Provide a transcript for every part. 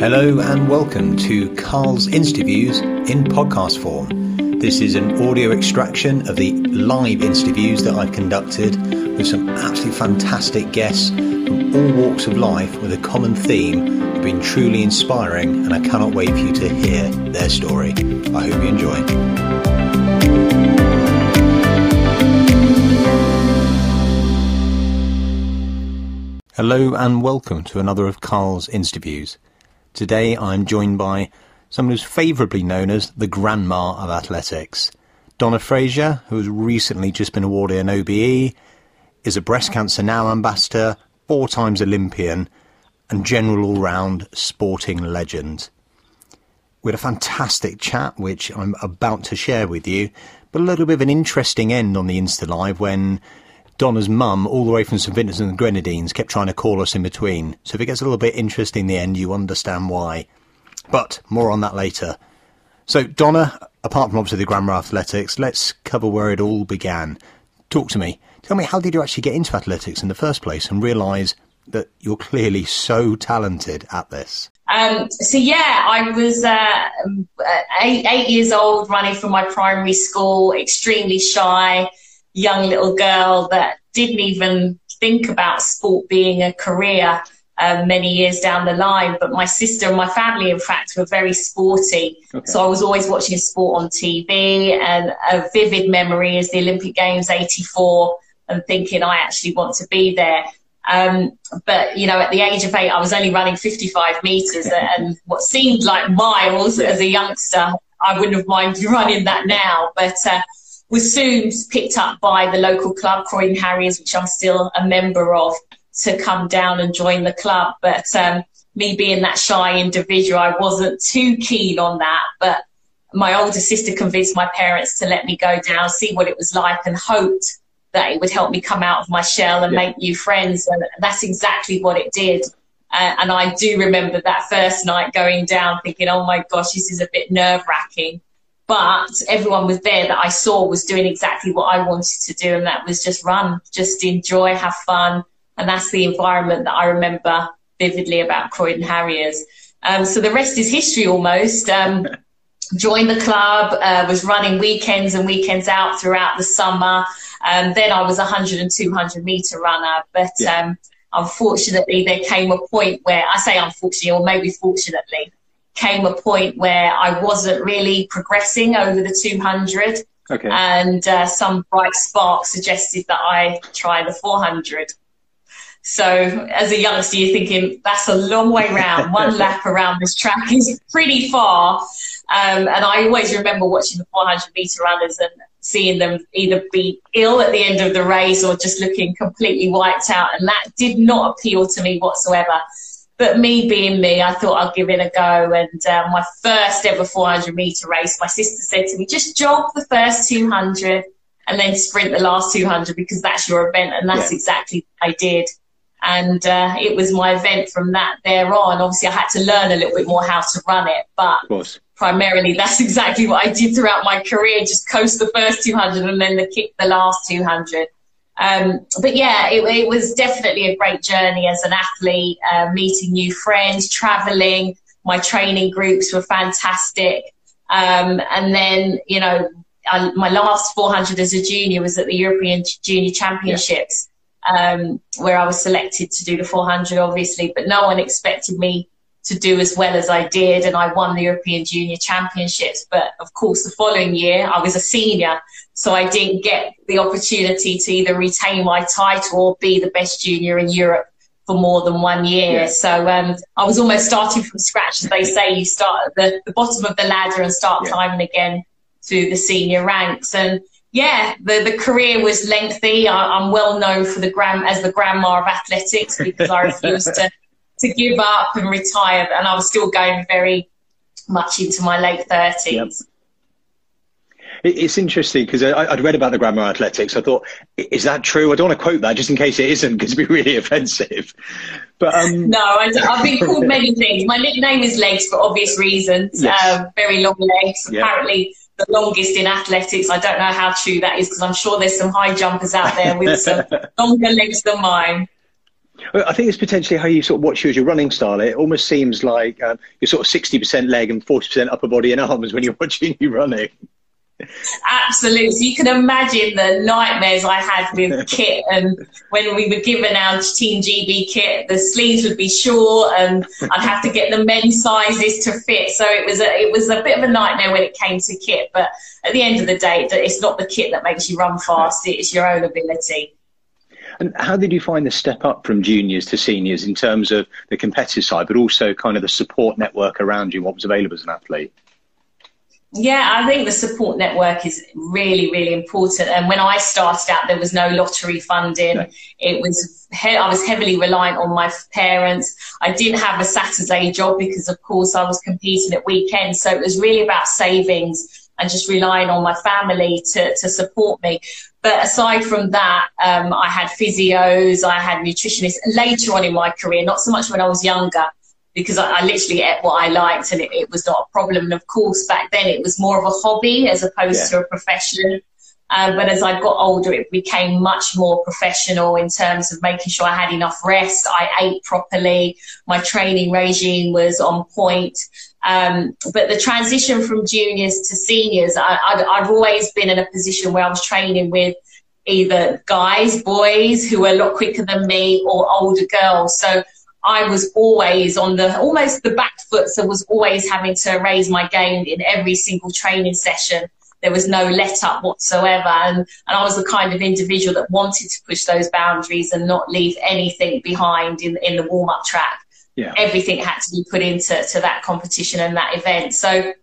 Hello and welcome to Carl's Interviews in podcast form. This is an audio extraction of the live interviews that I've conducted with some absolutely fantastic guests from all walks of life with a common theme have been truly inspiring, and I cannot wait for you to hear their story. I hope you enjoy. Hello and welcome to another of Carl's interviews. Today I'm joined by someone who's favourably known as the grandma of athletics. Donna Fraser, who has recently just been awarded an OBE, is a Breast Cancer Now ambassador, four times Olympian, and general all round sporting legend. We had a fantastic chat, which I'm about to share with you, but a little bit of an interesting end on the Insta Live when Donna's mum, all the way from St Vincent and the Grenadines, kept trying to call us in between. So if it gets a little bit interesting in the end, you understand why. But more on that later. So, Donna, apart from obviously the Grammar Athletics, let's cover where it all began. Talk to me. Tell me, how did you actually get into athletics in the first place and realise that you're clearly so talented at this? Um, so yeah, I was uh, eight, eight years old, running from my primary school, extremely shy young little girl that didn't even think about sport being a career um, many years down the line. But my sister and my family, in fact, were very sporty. Okay. So I was always watching sport on TV. And a vivid memory is the Olympic Games 84 and thinking I actually want to be there. Um, but, you know, at the age of eight, I was only running 55 meters and what seemed like miles as a youngster. I wouldn't have minded running that now. But, uh, was soon picked up by the local club, Croydon Harriers, which I'm still a member of, to come down and join the club. But um, me being that shy individual, I wasn't too keen on that. But my older sister convinced my parents to let me go down, see what it was like, and hoped that it would help me come out of my shell and yeah. make new friends. And that's exactly what it did. Uh, and I do remember that first night going down thinking, oh my gosh, this is a bit nerve wracking but everyone was there that I saw was doing exactly what I wanted to do, and that was just run, just enjoy, have fun, and that's the environment that I remember vividly about Croydon Harriers. Um, so the rest is history almost. Um, joined the club, uh, was running weekends and weekends out throughout the summer. Um, then I was a 100 and 200 meter runner, but yeah. um, unfortunately there came a point where I say unfortunately, or maybe fortunately, came a point where I wasn't really progressing over the 200. Okay. And uh, some bright spark suggested that I try the 400. So as a youngster, you're thinking that's a long way round. One lap around this track is pretty far. Um, and I always remember watching the 400 meter runners and seeing them either be ill at the end of the race or just looking completely wiped out. And that did not appeal to me whatsoever. But me being me, I thought I'd give it a go. And um, my first ever 400 meter race, my sister said to me, just jog the first 200 and then sprint the last 200 because that's your event. And that's yeah. exactly what I did. And uh, it was my event from that there on. Obviously, I had to learn a little bit more how to run it, but primarily that's exactly what I did throughout my career. Just coast the first 200 and then the kick the last 200. Um, but yeah, it, it, was definitely a great journey as an athlete, uh, meeting new friends, traveling. My training groups were fantastic. Um, and then, you know, I, my last 400 as a junior was at the European Junior Championships, yeah. um, where I was selected to do the 400, obviously, but no one expected me to do as well as I did, and I won the European Junior Championships. But of course, the following year I was a senior, so I didn't get the opportunity to either retain my title or be the best junior in Europe for more than one year. Yeah. So um, I was almost starting from scratch, as they say. You start at the, the bottom of the ladder and start yeah. climbing again through the senior ranks. And yeah, the, the career was lengthy. I, am well known for the gram as the grandma of athletics because I refused to to give up and retire, and I was still going very much into my late thirties. Yep. It's interesting because I'd read about the grammar athletics. I thought, is that true? I don't want to quote that just in case it isn't because it'd be really offensive. But um... no, I have been called many things. My nickname is Legs for obvious reasons. Yes. Um, very long legs. Apparently, the longest in athletics. I don't know how true that is because I'm sure there's some high jumpers out there with some longer legs than mine. I think it's potentially how you sort of watch you as your running style. It almost seems like um, you're sort of 60% leg and 40% upper body and arms when you're watching you running. Absolutely. You can imagine the nightmares I had with kit. And when we were given our Team GB kit, the sleeves would be short, and I'd have to get the men's sizes to fit. So it was a it was a bit of a nightmare when it came to kit. But at the end of the day, it's not the kit that makes you run fast; it's your own ability. And how did you find the step up from juniors to seniors in terms of the competitive side, but also kind of the support network around you, what was available as an athlete? Yeah, I think the support network is really, really important. And when I started out, there was no lottery funding. No. It was he- I was heavily reliant on my parents. I didn't have a Saturday job because, of course, I was competing at weekends. So it was really about savings and just relying on my family to, to support me. But aside from that, um, I had physios, I had nutritionists later on in my career, not so much when I was younger because I, I, literally ate what I liked and it, it, was not a problem. And of course, back then it was more of a hobby as opposed yeah. to a profession. Um, but as I got older, it became much more professional in terms of making sure I had enough rest. I ate properly. My training regime was on point. Um, but the transition from juniors to seniors, I, have always been in a position where I was training with either guys, boys who were a lot quicker than me or older girls. So I was always on the almost the back foot, so was always having to raise my game in every single training session. There was no let up whatsoever, and, and I was the kind of individual that wanted to push those boundaries and not leave anything behind in in the warm up track. Yeah. Everything had to be put into to that competition and that event. So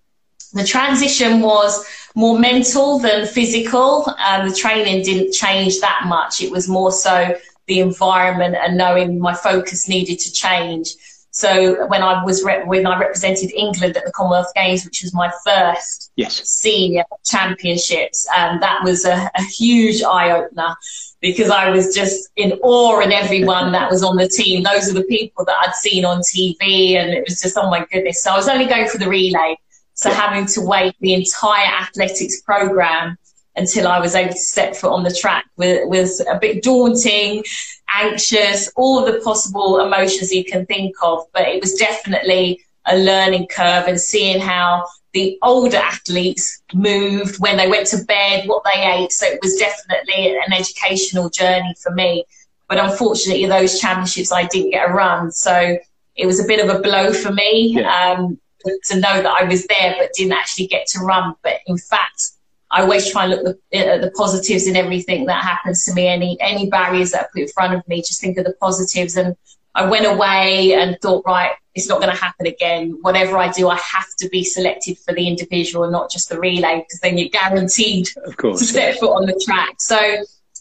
the transition was more mental than physical. Um, the training didn't change that much. It was more so the environment and knowing my focus needed to change. So when I was rep- when I represented England at the Commonwealth Games, which was my first yes. senior championships, um, that was a, a huge eye opener because I was just in awe and everyone that was on the team. Those are the people that I'd seen on TV, and it was just oh my goodness. So I was only going for the relay, so having to wait the entire athletics program until I was able to set foot on the track was, a bit daunting, anxious, all the possible emotions you can think of. But it was definitely a learning curve and seeing how the older athletes moved when they went to bed, what they ate. So it was definitely an educational journey for me. But unfortunately, those championships, I didn't get a run. So it was a bit of a blow for me yeah. um, to know that I was there, but didn't actually get to run. But in fact, I always try and look at uh, the positives in everything that happens to me. Any any barriers that are put in front of me, just think of the positives. And I went away and thought, right, it's not going to happen again. Whatever I do, I have to be selected for the individual and not just the relay, because then you're guaranteed of course, to step foot on the track. So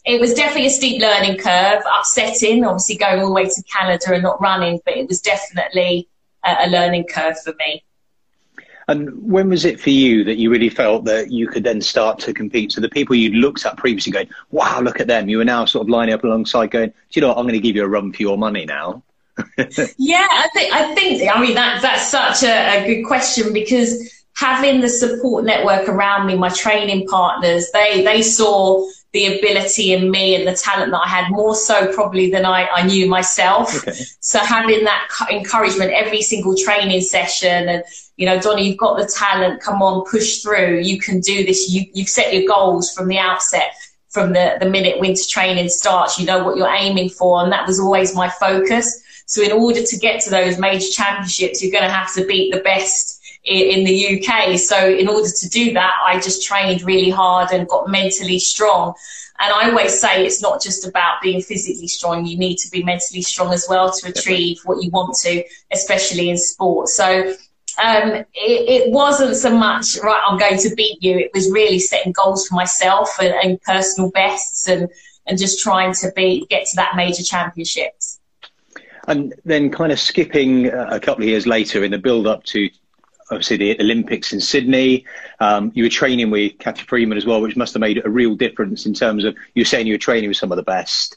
it was definitely a steep learning curve, upsetting, obviously going all the way to Canada and not running, but it was definitely a, a learning curve for me. And when was it for you that you really felt that you could then start to compete? So the people you looked at previously going, wow, look at them. You were now sort of lining up alongside going, do you know what? I'm going to give you a run for your money now. yeah, I think, I think, I mean, that, that's such a, a good question because having the support network around me, my training partners, they, they saw the ability in me and the talent that I had more so probably than I, I knew myself. Okay. So having that encouragement every single training session and, you know, Donny, you've got the talent. Come on, push through. You can do this. You, you've set your goals from the outset. From the, the minute winter training starts, you know what you're aiming for. And that was always my focus. So in order to get to those major championships, you're going to have to beat the best in, in the UK. So in order to do that, I just trained really hard and got mentally strong. And I always say it's not just about being physically strong. You need to be mentally strong as well to achieve what you want to, especially in sport. So um, it, it, wasn't so much right. I'm going to beat you. It was really setting goals for myself and, and personal bests, and and just trying to be get to that major championships. And then, kind of skipping a couple of years later in the build up to obviously the Olympics in Sydney. Um, you were training with Cathy Freeman as well, which must have made a real difference in terms of you were saying you were training with some of the best.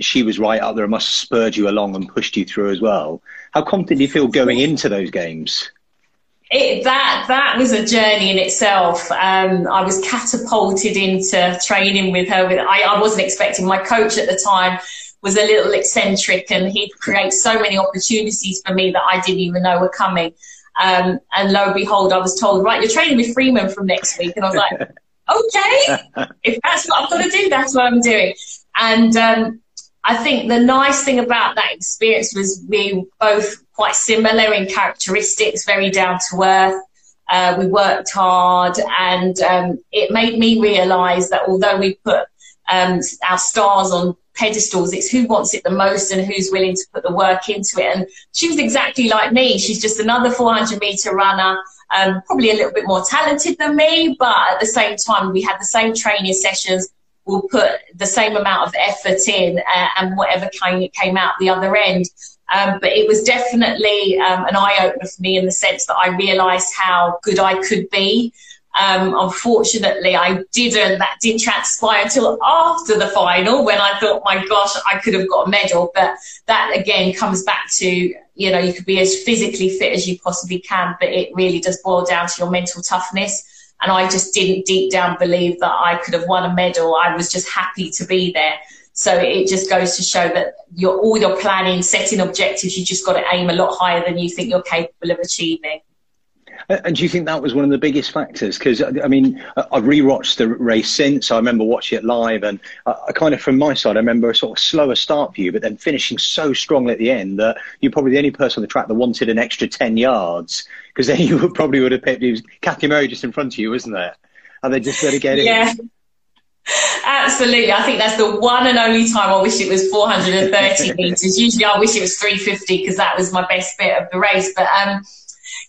She was right up there and must have spurred you along and pushed you through as well. How confident do you feel going into those games? It, that that was a journey in itself. Um, I was catapulted into training with her. With I, I wasn't expecting. My coach at the time was a little eccentric and he'd create so many opportunities for me that I didn't even know were coming. Um, and lo and behold, I was told, right, you're training with Freeman from next week. And I was like, okay, if that's what I've got to do, that's what I'm doing. And um, I think the nice thing about that experience was we both quite similar in characteristics, very down to earth. Uh, we worked hard, and um, it made me realise that although we put um, our stars on pedestals. It's who wants it the most and who's willing to put the work into it. And she was exactly like me. She's just another 400 meter runner, um, probably a little bit more talented than me, but at the same time, we had the same training sessions. We'll put the same amount of effort in uh, and whatever came, came out the other end. Um, but it was definitely um, an eye opener for me in the sense that I realised how good I could be. Um, unfortunately, I didn't. That didn't transpire until after the final when I thought, my gosh, I could have got a medal. But that again comes back to, you know, you could be as physically fit as you possibly can, but it really does boil down to your mental toughness. And I just didn't deep down believe that I could have won a medal. I was just happy to be there. So it just goes to show that your all your planning, setting objectives, you just got to aim a lot higher than you think you're capable of achieving. And do you think that was one of the biggest factors? Because I mean, I've rewatched the race since. I remember watching it live, and I, kind of, from my side, I remember a sort of slower start for you, but then finishing so strongly at the end that you're probably the only person on the track that wanted an extra ten yards. Because then you would probably would have picked it was Kathy Merry just in front of you, wasn't there? And they just let it get yeah. in. Absolutely. I think that's the one and only time I wish it was 430 meters. Usually I wish it was 350 because that was my best bit of the race. But um,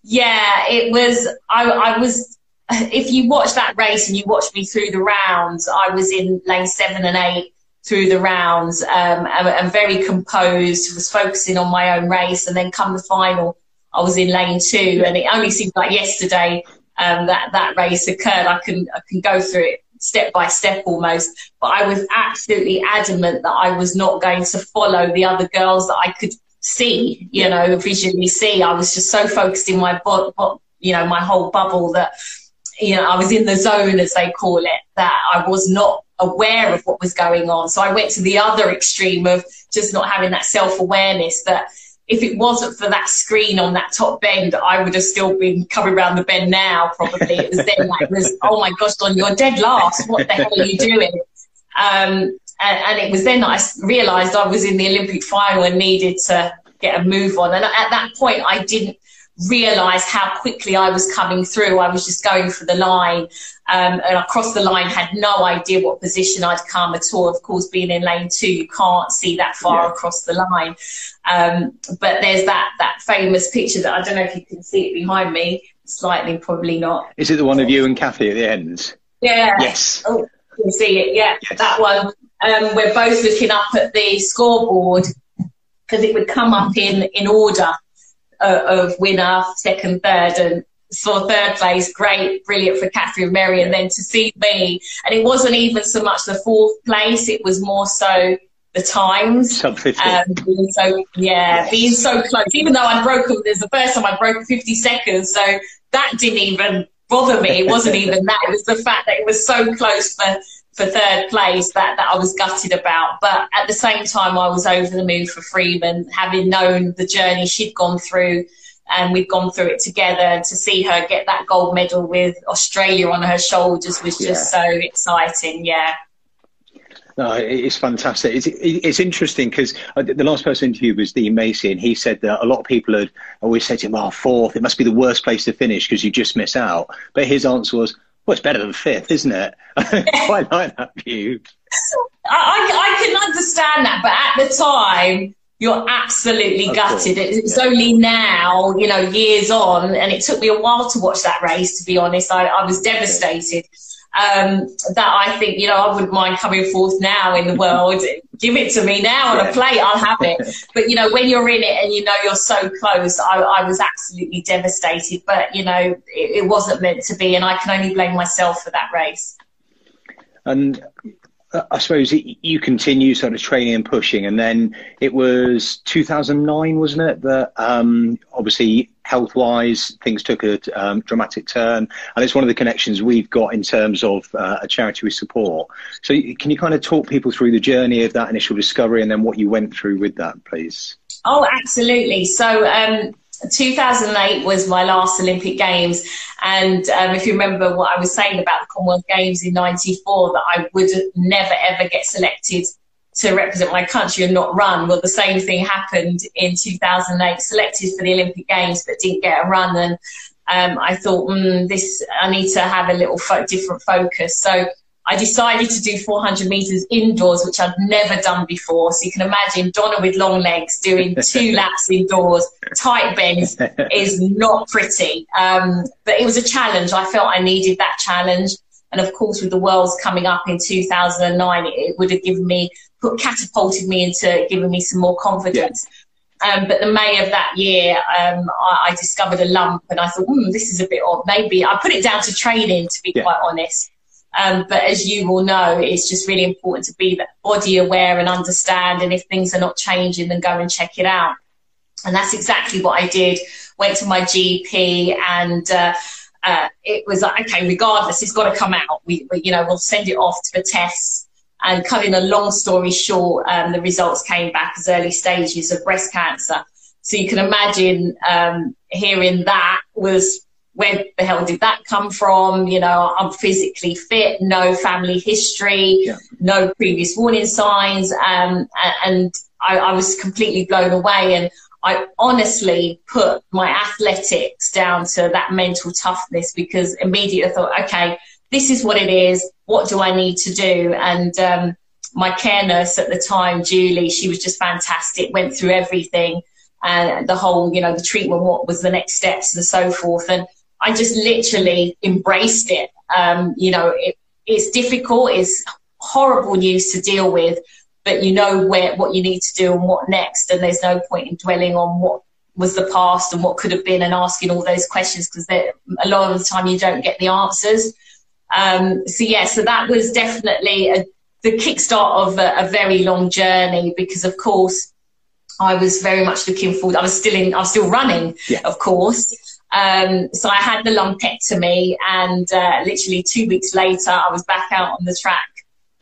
yeah, it was. I, I was. If you watch that race and you watched me through the rounds, I was in lane seven and eight through the rounds um, and, and, very composed. Was focusing on my own race, and then come the final, I was in lane two, and it only seemed like yesterday um, that that race occurred. I can I can go through it step by step almost, but I was absolutely adamant that I was not going to follow the other girls that I could see, you know, visually see. I was just so focused in my, bo- bo- you know, my whole bubble that, you know, I was in the zone, as they call it, that I was not aware of what was going on. So I went to the other extreme of just not having that self awareness that if it wasn't for that screen on that top bend, I would have still been coming around the bend now, probably. It was then like, was, oh my gosh, Don, you're dead last. What the hell are you doing? Um, and, and it was then I realised I was in the Olympic final and needed to get a move on. And at that point, I didn't realise how quickly I was coming through. I was just going for the line. Um, and across the line, had no idea what position I'd come at all. Of course, being in lane two, you can't see that far yeah. across the line. Um, but there's that that famous picture that I don't know if you can see it behind me. Slightly, probably not. Is it the one of you and Kathy at the end? Yeah. Yes. Oh, can see it. Yeah, yes. that one um, we're both looking up at the scoreboard because it would come up in, in order uh, of winner, second, third, and for third place, great, brilliant for Katharine Merry, and then to see me, and it wasn't even so much the fourth place; it was more so the times. Sub Um, being so yeah, being so close. Even though I broke, it was the first time I broke 50 seconds, so that didn't even bother me. It wasn't even that; it was the fact that it was so close for for third place that, that I was gutted about. But at the same time, I was over the moon for Freeman, having known the journey she'd gone through and we'd gone through it together. To see her get that gold medal with Australia on her shoulders was just yeah. so exciting. Yeah. No, it's fantastic. It's, it's interesting because uh, the last person interviewed was Dean Macey, and he said that a lot of people had always said to him, "Oh, fourth, it must be the worst place to finish because you just miss out." But his answer was, well, it's better than fifth, isn't it? I quite like that view. I, I, I, can understand that, but at the time, you're absolutely of gutted. Course. It's yeah. only now, you know, years on, and it took me a while to watch that race, to be honest. I, I was devastated um, that I think, you know, I wouldn't mind coming fourth now in the world. Give it to me now on a plate, I'll have it. But, you know, when you're in it and you know you're so close, I, I was absolutely devastated. But, you know, it, it wasn't meant to be, and I can only blame myself for that race. And I suppose you continue sort of training and pushing, and then it was 2009, wasn't it? That um, obviously health-wise things took a um, dramatic turn, and it's one of the connections we've got in terms of uh, a charity we support. So, can you kind of talk people through the journey of that initial discovery, and then what you went through with that, please? Oh, absolutely. So, um, 2008 was my last Olympic Games. And um, if you remember what I was saying about the Commonwealth Games in 94, that I would never ever get selected to represent my country and not run. Well, the same thing happened in 2008, selected for the Olympic Games, but didn't get a run. And um, I thought, mm, this, I need to have a little fo- different focus. So I decided to do 400 meters indoors, which I'd never done before. So you can imagine Donna with long legs doing two laps indoors, tight bends is not pretty. Um, but it was a challenge. I felt I needed that challenge. And of course, with the Worlds coming up in 2009, it would have given me, put, catapulted me into giving me some more confidence. Yeah. Um, but the May of that year, um, I, I, discovered a lump and I thought, hmm, this is a bit odd. Maybe I put it down to training, to be yeah. quite honest. Um, but as you will know, it's just really important to be body aware and understand. And if things are not changing, then go and check it out. And that's exactly what I did. Went to my GP and uh, uh, it was like, okay, regardless, it's got to come out. We, we, you know, we'll send it off to the tests. And cutting a long story short, um, the results came back as early stages of breast cancer. So you can imagine um, hearing that was where the hell did that come from? You know, I'm physically fit, no family history, yeah. no previous warning signs, um, and I, I, was completely blown away. And I honestly put my athletics down to that mental toughness because immediately I thought, okay, this is what it is. What do I need to do? And um, my care nurse at the time, Julie, she was just fantastic. Went through everything and the whole, you know, the treatment, what was the next steps and so forth. And I just literally embraced it. Um, you know, it, it's difficult, it's horrible news to deal with, but you know where what you need to do and what next, and there's no point in dwelling on what was the past and what could have been and asking all those questions because a lot of the time you don't get the answers. Um, so yeah, so that was definitely a, the kickstart of a, a very long journey because of course I was very much looking forward. I was still in, I was still running, yeah. of course. Um, so I had the lumpectomy, and uh, literally two weeks later, I was back out on the track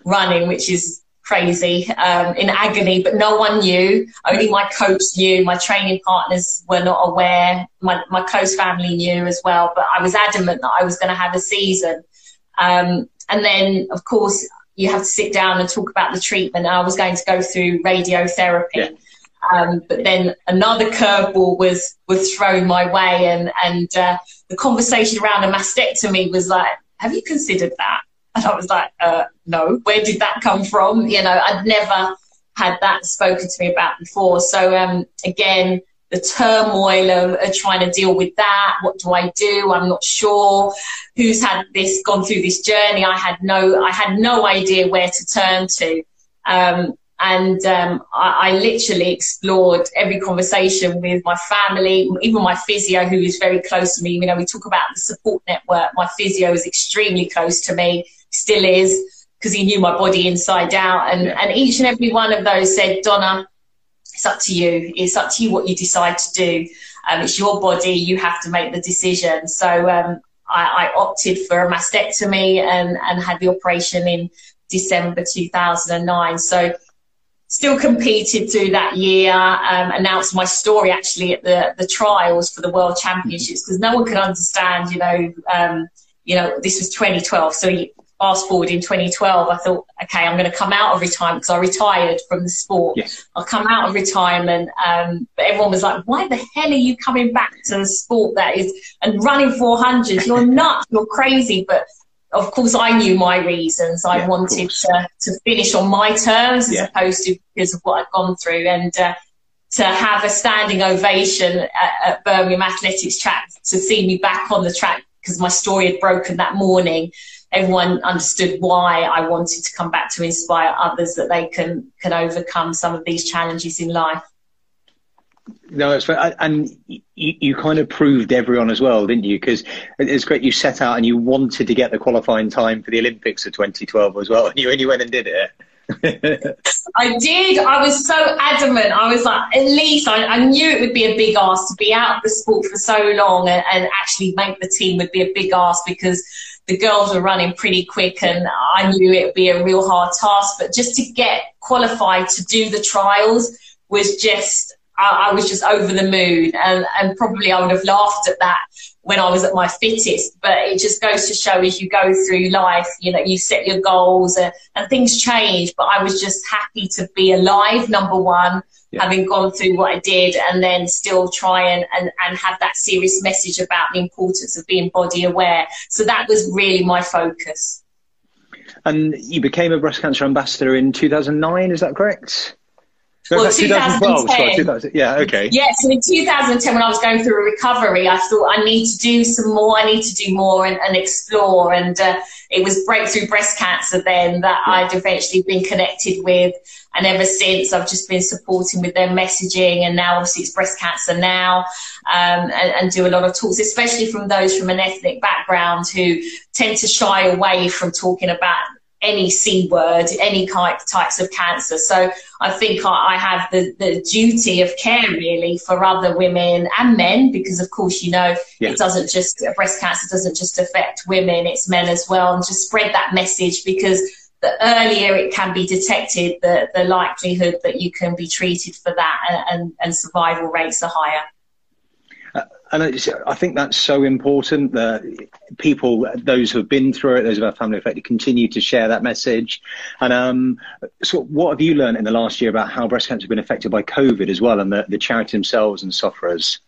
running, which is crazy, um, in agony. But no one knew. Only my coach knew. My training partners were not aware. My, my close family knew as well. But I was adamant that I was going to have a season. Um, and then, of course, you have to sit down and talk about the treatment. I was going to go through radiotherapy. Yeah um, but then another curveball was was thrown my way, and and uh, the conversation around a mastectomy was like, "Have you considered that?" And I was like, uh, "No. Where did that come from?" You know, I'd never had that spoken to me about before. So um, again, the turmoil of, of, trying to deal with that. What do I do? I'm not sure. Who's had this, gone through this journey? I had no, I had no idea where to turn to. Um, and um, I, I, literally explored every conversation with my family, even my physio, who is very close to me. You know, we talk about the support network. My physio is extremely close to me, still is, because he knew my body inside out. And, and each and every one of those said, Donna, it's up to you. It's up to you what you decide to do. Um, it's your body. You have to make the decision. So um, I, I opted for a mastectomy and, and had the operation in December 2009. So still competed through that year, um, announced my story actually at the, the trials for the World Championships because no one could understand, you know, um, you know, this was 2012. So fast forward in 2012, I thought, okay, I'm going to come out of retirement because I retired from the sport. Yes. I'll come out of retirement. Um, but everyone was like, why the hell are you coming back to the sport that is and running 400? You're nuts. You're crazy. But of course, I knew my reasons. I yeah, wanted to, to finish on my terms yeah. as opposed to because of what I'd gone through. And uh, to have a standing ovation at, at, Birmingham Athletics track to see me back on the track because my story had broken that morning. Everyone understood why I wanted to come back to inspire others that they can can overcome some of these challenges in life. No, that's fair. And you, you kind of proved everyone as well, didn't you? Because it's great you set out and you wanted to get the qualifying time for the Olympics of 2012 as well, and you only went and did it. I did. I was so adamant. I was like, at least I, I, knew it would be a big ask to be out of the sport for so long and, and actually make the team would be a big ask because the girls were running pretty quick and I knew it would be a real hard task. But just to get qualified to do the trials was just, I, I was just over the moon. And, and probably I would have laughed at that when I was at my fittest. But it just goes to show as you go through life, you know, you set your goals and, and things change. But I was just happy to be alive, number one, yeah. having gone through what I did, and then still try and, and, and have that serious message about the importance of being body aware. So that was really my focus. And you became a breast cancer ambassador in 2009, is that correct? Well, 2010. 2000, yeah, okay. Yeah, so in 2010, when I was going through a recovery, I thought I need to do some more. I need to do more and, and explore. And uh, it was breakthrough breast cancer then that yeah. I'd eventually been connected with. And ever since, I've just been supporting with their messaging. And now, obviously, it's breast cancer now, um, and, and do a lot of talks, especially from those from an ethnic background who tend to shy away from talking about any C word, any types of cancer. So I think I, have the, the duty of care really for other women and men, because of course, you know, yeah. it doesn't just, breast cancer doesn't just affect women, it's men as well. And just spread that message because the earlier it can be detected, the, the likelihood that you can be treated for that and, and, and survival rates are higher and I think that's so important that people, those who have been through it, those who have family affected, continue to share that message. And um, so, what have you learned in the last year about how breast cancer has been affected by COVID as well, and the, the charity themselves and sufferers?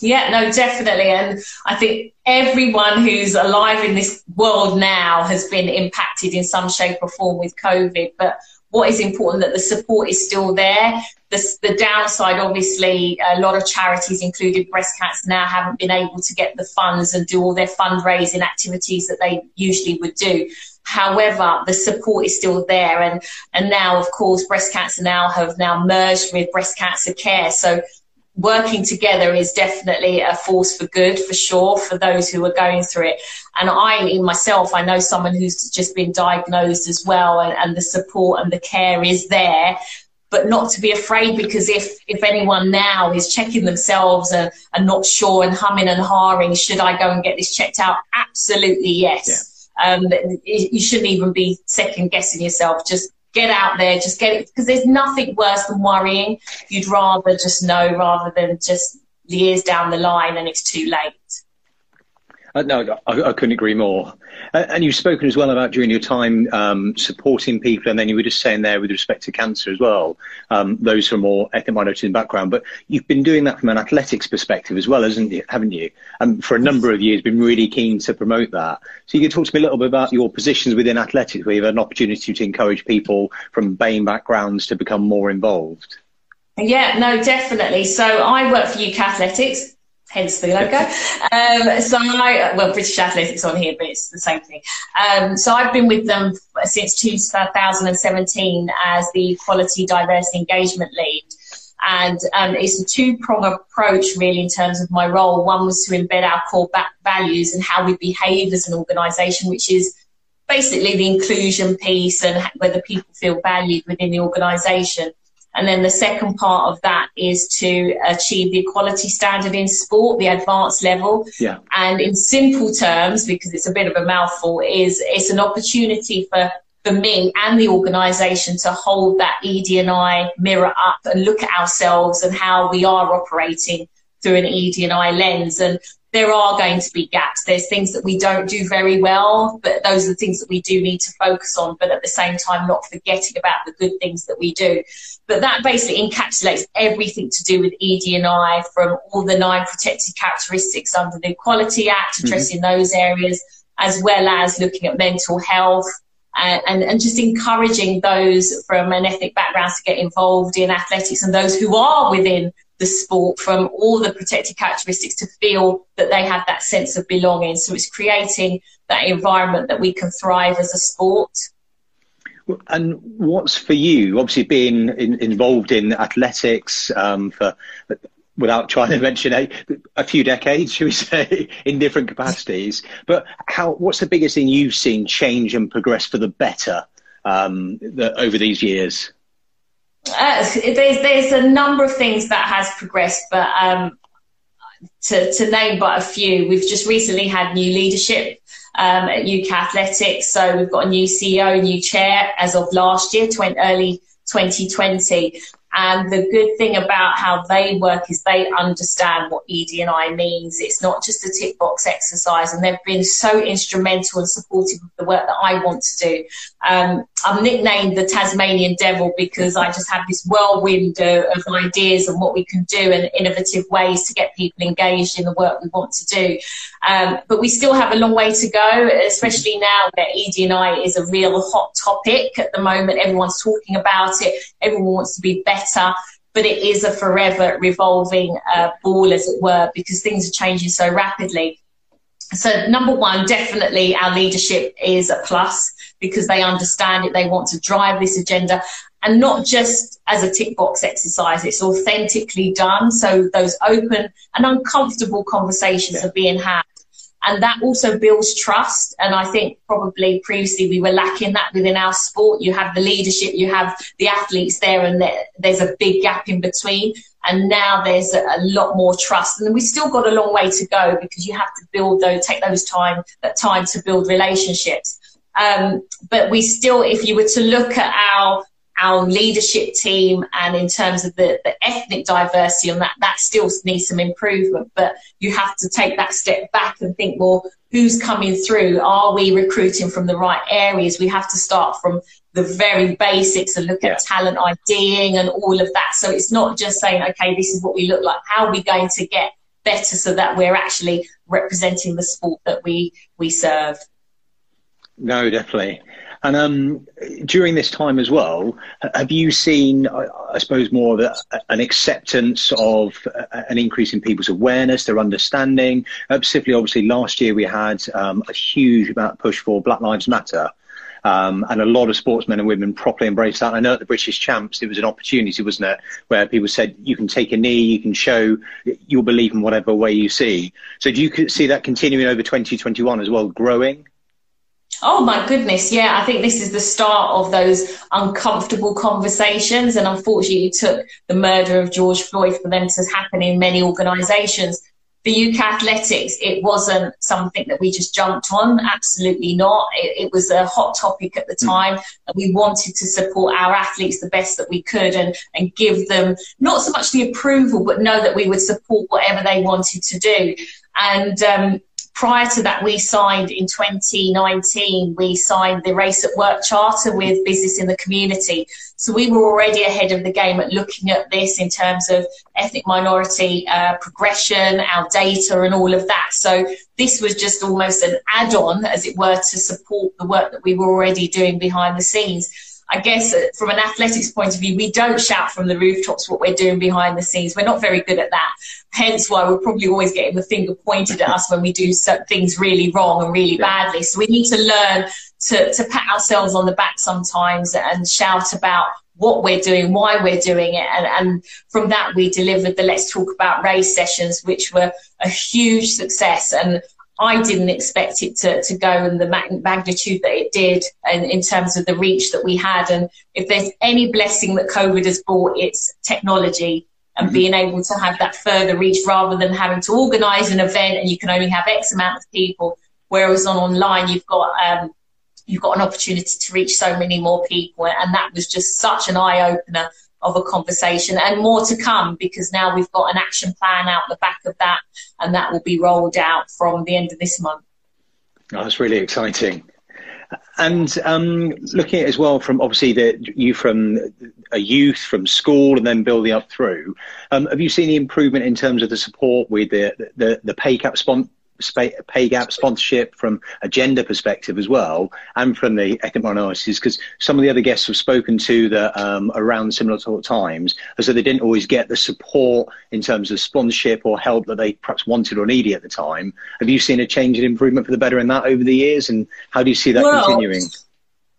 Yeah, no, definitely. And I think everyone who's alive in this world now has been impacted in some shape or form with COVID. But what is important that the support is still there. The, the downside, obviously, a lot of charities, including breast cancer, now haven't been able to get the funds and do all their fundraising activities that they usually would do. However, the support is still there, and and now, of course, breast cancer now have now merged with breast cancer care. So working together is definitely a force for good for sure for those who are going through it and i in myself i know someone who's just been diagnosed as well and, and the support and the care is there but not to be afraid because if if anyone now is checking themselves and, and not sure and humming and hawing should i go and get this checked out absolutely yes yeah. Um, you shouldn't even be second guessing yourself. Just get out there, just get it, because there's nothing worse than worrying. You'd rather just know rather than just years down the line and it's too late. Uh, no, I, I, couldn't agree more. And you've spoken as well about during your time um, supporting people, and then you were just saying there with respect to cancer as well, um, those are more ethnic minorities in background. But you've been doing that from an athletics perspective as well, hasn't you, haven't you? And for a number of years, been really keen to promote that. So you could talk to me a little bit about your positions within athletics, where you've had an opportunity to encourage people from BAME backgrounds to become more involved. Yeah, no, definitely. So I work for UK Athletics hence the logo. Um, so I, well, British Athletics on here, but it's the same thing. Um, so I've been with them since 2017 as the Equality Diversity Engagement Lead. And um, it's a two-prong approach, really, in terms of my role. One was to embed our core values and how we behave as an organisation, which is basically the inclusion piece and whether people feel valued within the organisation. And then the second part of that is to achieve the equality standard in sport, the advanced level. Yeah. And in simple terms, because it's a bit of a mouthful, is it's an opportunity for for me and the organisation to hold that ED&I mirror up and look at ourselves and how we are operating through an ED&I lens. And there are going to be gaps. There's things that we don't do very well, but those are the things that we do need to focus on, but at the same time, not forgetting about the good things that we do. But that basically encapsulates everything to do with ED&I from all the nine protected characteristics under the Equality Act, mm-hmm. addressing mm-hmm. those areas, as well as looking at mental health and, and, and, just encouraging those from an ethnic background to get involved in athletics and those who are within the sport from all the protected characteristics to feel that they have that sense of belonging. So it's creating that environment that we can thrive as a sport. And what's for you? Obviously, being in, involved in athletics um, for without trying to mention a, a few decades, should we say, in different capacities. But how? What's the biggest thing you've seen change and progress for the better um, the, over these years? Uh, there's there's a number of things that has progressed, but um, to to name but a few, we've just recently had new leadership um, at UK Athletics. So we've got a new CEO, new chair as of last year, 20, early 2020. And the good thing about how they work is they understand what ED&I means. It's not just a tick box exercise, and they've been so instrumental and supportive of the work that I want to do. Um, I'm nicknamed the Tasmanian Devil because I just have this whirlwind of ideas and what we can do and innovative ways to get people engaged in the work we want to do. Um, but we still have a long way to go, especially now that ED&I is a real hot topic at the moment. Everyone's talking about it. Everyone wants to be better but it is a forever revolving uh, ball, as it were, because things are changing so rapidly. So, number one, definitely our leadership is a plus because they understand it. They want to drive this agenda and not just as a tick box exercise. It's authentically done. So, those open and uncomfortable conversations are being had. And that also builds trust. And I think probably previously we were lacking that within our sport. You have the leadership, you have the athletes there, and there's a big gap in between. And now there's a, lot more trust. And we've still got a long way to go because you have to build those, take those time, that time to build relationships. Um, but we still, if you were to look at our our leadership team and in terms of the, the ethnic diversity on that, that still needs some improvement. But you have to take that step back and think, well, who's coming through? Are we recruiting from the right areas? We have to start from the very basics and look at talent IDing and all of that. So it's not just saying, okay, this is what we look like. How are we going to get better so that we're actually representing the sport that we, we serve? No, definitely. And um, during this time as well, have you seen, I suppose, more of a, an acceptance of an increase in people's awareness, their understanding? Uh, specifically, obviously, last year we had um, a huge amount push for Black Lives Matter. Um, and a lot of sportsmen and women properly embraced that. I know at the British Champs, it was an opportunity, wasn't it, where people said you can take a knee, you can show your belief in whatever way you see. So do you see that continuing over 2021 as well, growing? Oh my goodness, yeah. I think this is the start of those uncomfortable conversations. And unfortunately, it took the murder of George Floyd for them to happen in many organisations. For UK Athletics, it wasn't something that we just jumped on. Absolutely not. It, it was a hot topic at the hmm. time. And we wanted to support our athletes the best that we could and, and give them not so much the approval, but know that we would support whatever they wanted to do. And um, prior to that, we signed in 2019, we signed the Race at Work Charter with Business in the Community. So we were already ahead of the game at looking at this in terms of ethnic minority uh, progression, our data, and all of that. So this was just almost an add on, as it were, to support the work that we were already doing behind the scenes. I guess uh, from an athletics point of view, we don't shout from the rooftops what we're doing behind the scenes. We're not very good at that. Hence why we're probably always getting the finger pointed at us when we do things really wrong and really badly. So we need to learn to, to pat ourselves on the back sometimes and shout about what we're doing, why we're doing it. And, and, from that, we delivered the Let's Talk About Race sessions, which were a huge success. And I didn't expect it to, to go in the magnitude that it did and in terms of the reach that we had. And if there's any blessing that COVID has brought, it's technology and mm-hmm. being able to have that further reach rather than having to organize an event and you can only have X amount of people. Whereas on online, you've got, um, you've got an opportunity to reach so many more people. And that was just such an eye opener of a conversation and more to come because now we've got an action plan out the back of that and that will be rolled out from the end of this month. Oh, that's really exciting. And um, looking at as well from obviously the you from a youth from school and then building up through, um, have you seen the improvement in terms of the support with the the, the pay cap spon- pay gap sponsorship from a gender perspective as well, and from the ethnic minorities, because some of the other guests have spoken to that um, around similar sort of times, as though they didn't always get the support in terms of sponsorship or help that they perhaps wanted or needed at the time. Have you seen a change and improvement for the better in that over the years, and how do you see that well, continuing?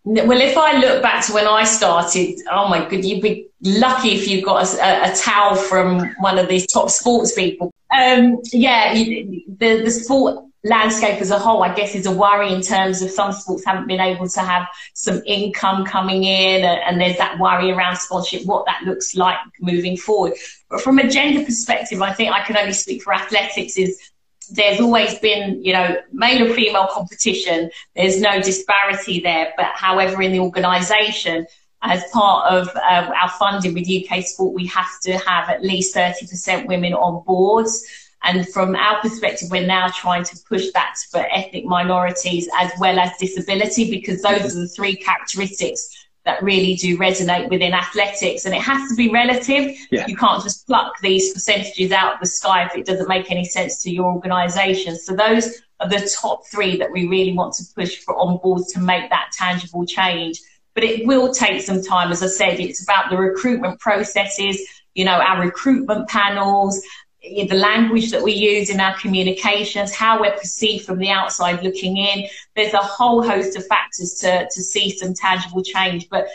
Well, if I look back to when I started, oh my god, you'd be lucky if you got a, a towel from one of these top sports people. Um, yeah, the the sport landscape as a whole, I guess, is a worry in terms of some sports haven't been able to have some income coming in, and, and there's that worry around sponsorship, what that looks like moving forward. But from a gender perspective, I think I can only speak for athletics. Is there's always been, you know, male and female competition. There's no disparity there. But however, in the organisation, as part of uh, our funding with UK Sport, we have to have at least 30% women on boards. And from our perspective, we're now trying to push that for ethnic minorities as well as disability because those are the three characteristics that really do resonate within athletics. And it has to be relative. Yeah. You can't just pluck these percentages out of the sky if it doesn't make any sense to your organisation. So those are the top three that we really want to push for on board to make that tangible change. But it will take some time. As I said, it's about the recruitment processes, you know, our recruitment panels, eh, the language that we use in our communications, how we're perceived from the outside looking in. There's a whole host of factors to, to see some tangible change. But,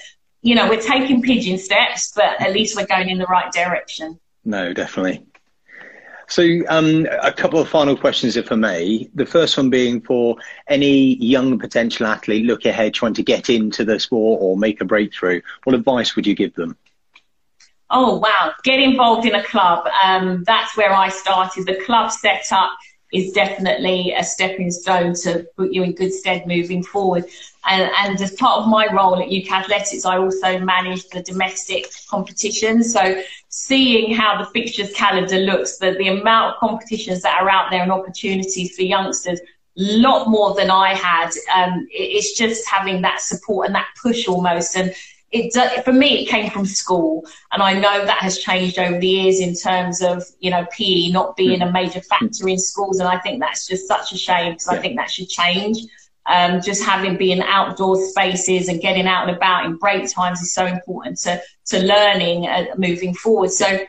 you know, we're taking pigeon steps, but at least we're going in the right direction. No, definitely. So, um, a couple of final questions, if I may. The first one being for any young potential athlete look ahead trying to get into the sport or make a breakthrough. What advice would you give them? Oh, wow. Get involved in a club. Um, that's where I started. The club setup is definitely a stepping stone to put you in good stead moving forward. And, and, as part of my role at UK Athletics, I also manage the domestic competitions. So seeing how the fixtures calendar looks, the, the amount of competitions that are out there and opportunities for youngsters, lot more than I had. Um, it, it's just having that support and that push almost. And it for me it came from school. And i know that has changed over the years in terms of you know pe not being a major factor in schools. And i think that's just such a shame because yeah. i think that should change. Um, just having being outdoor spaces and getting out and about in break times is so important to to learning uh, moving forward. So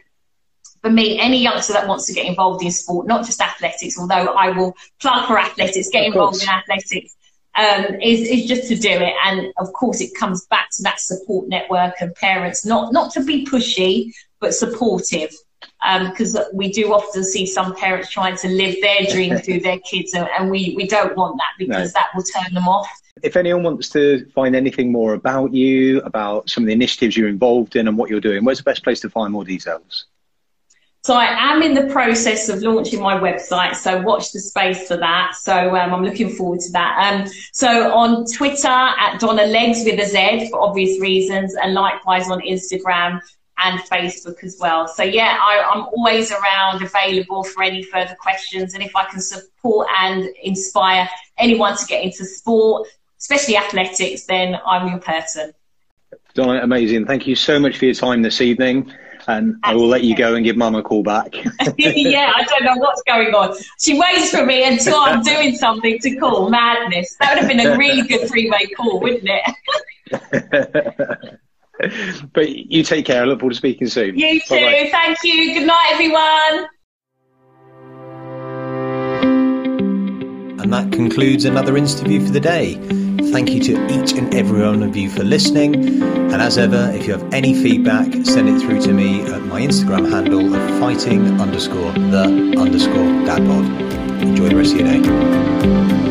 for me, any youngster that wants to get involved in sport, not just athletics, although I will plug for athletics, get involved in athletics, um, is, is just to do it. And of course, it comes back to that support network and parents, not, not to be pushy, but supportive. Because um, we do often see some parents trying to live their dream through their kids, and, and, we, we don't want that because no. that will turn them off. If anyone wants to find anything more about you, about some of the initiatives you're involved in, and what you're doing, where's the best place to find more details? So I am in the process of launching my website, so watch the space for that. So um, I'm looking forward to that. Um, so on Twitter at Donna Legs with a Z for obvious reasons, and likewise on Instagram and Facebook as well. So yeah, I, I'm always around, available for any further questions, and if I can support and inspire anyone to get into sport, especially athletics, then I'm your person. Donna, amazing. Thank you so much for your time this evening and I will let you go and give mum a call back. yeah, I don't know what's going on. She waits for me until I'm doing something to call. Madness. That would have been a really good three-way call, wouldn't it? but you take care. I look forward to speaking soon. You too. Bye-bye. Thank you. Good night, everyone. And that concludes another interview for the day. Thank you to each and every one of you for listening. And as ever, if you have any feedback, send it through to me at my Instagram handle of fighting underscore the underscore dadbod. Enjoy the rest of your day.